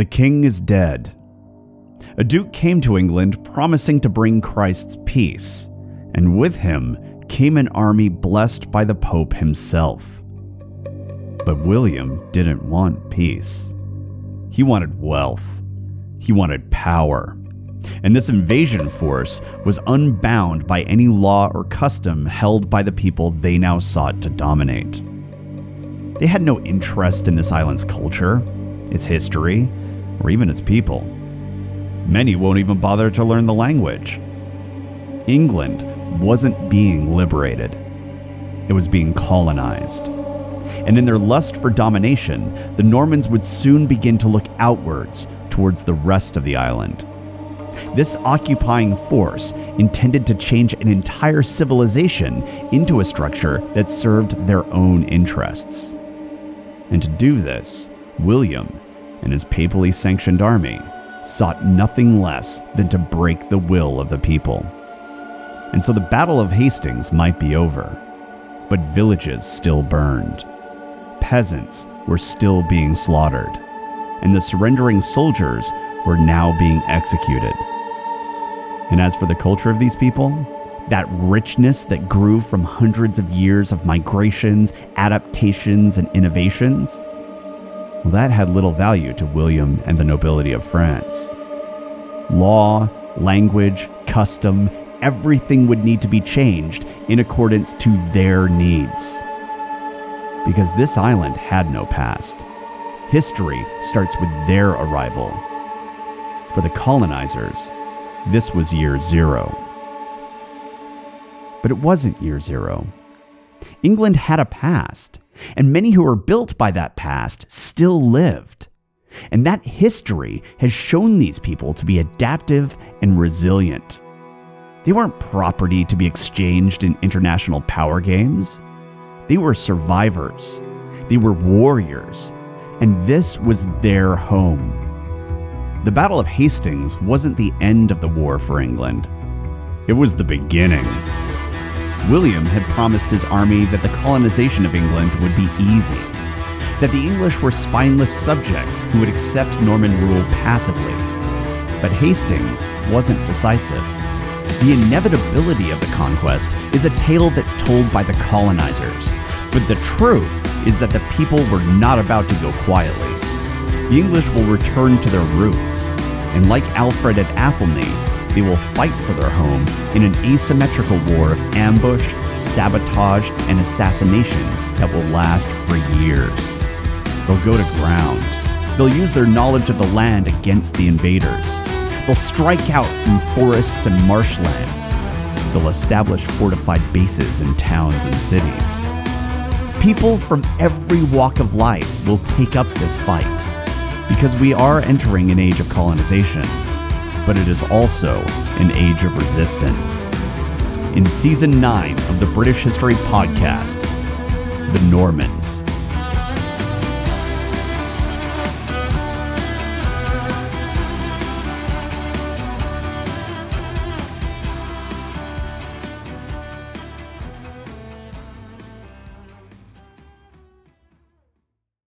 The king is dead. A duke came to England promising to bring Christ's peace, and with him came an army blessed by the Pope himself. But William didn't want peace. He wanted wealth. He wanted power. And this invasion force was unbound by any law or custom held by the people they now sought to dominate. They had no interest in this island's culture, its history, or even its people. Many won't even bother to learn the language. England wasn't being liberated, it was being colonized. And in their lust for domination, the Normans would soon begin to look outwards towards the rest of the island. This occupying force intended to change an entire civilization into a structure that served their own interests. And to do this, William and his papally sanctioned army sought nothing less than to break the will of the people. And so the Battle of Hastings might be over, but villages still burned. Peasants were still being slaughtered, and the surrendering soldiers were now being executed. And as for the culture of these people, that richness that grew from hundreds of years of migrations, adaptations, and innovations, that had little value to William and the nobility of France. Law, language, custom, everything would need to be changed in accordance to their needs. Because this island had no past. History starts with their arrival. For the colonizers, this was year zero. But it wasn't year zero. England had a past, and many who were built by that past still lived. And that history has shown these people to be adaptive and resilient. They weren't property to be exchanged in international power games. They were survivors. They were warriors. And this was their home. The Battle of Hastings wasn't the end of the war for England, it was the beginning. William had promised his army that the colonization of England would be easy, that the English were spineless subjects who would accept Norman rule passively. But Hastings wasn't decisive. The inevitability of the conquest is a tale that's told by the colonizers, but the truth is that the people were not about to go quietly. The English will return to their roots, and like Alfred at Athelney, they will fight for their home in an asymmetrical war of ambush, sabotage, and assassinations that will last for years. They'll go to ground. They'll use their knowledge of the land against the invaders. They'll strike out from forests and marshlands. They'll establish fortified bases in towns and cities. People from every walk of life will take up this fight because we are entering an age of colonization, but it is also an age of resistance. In season 9 of the British History Podcast, The Norman.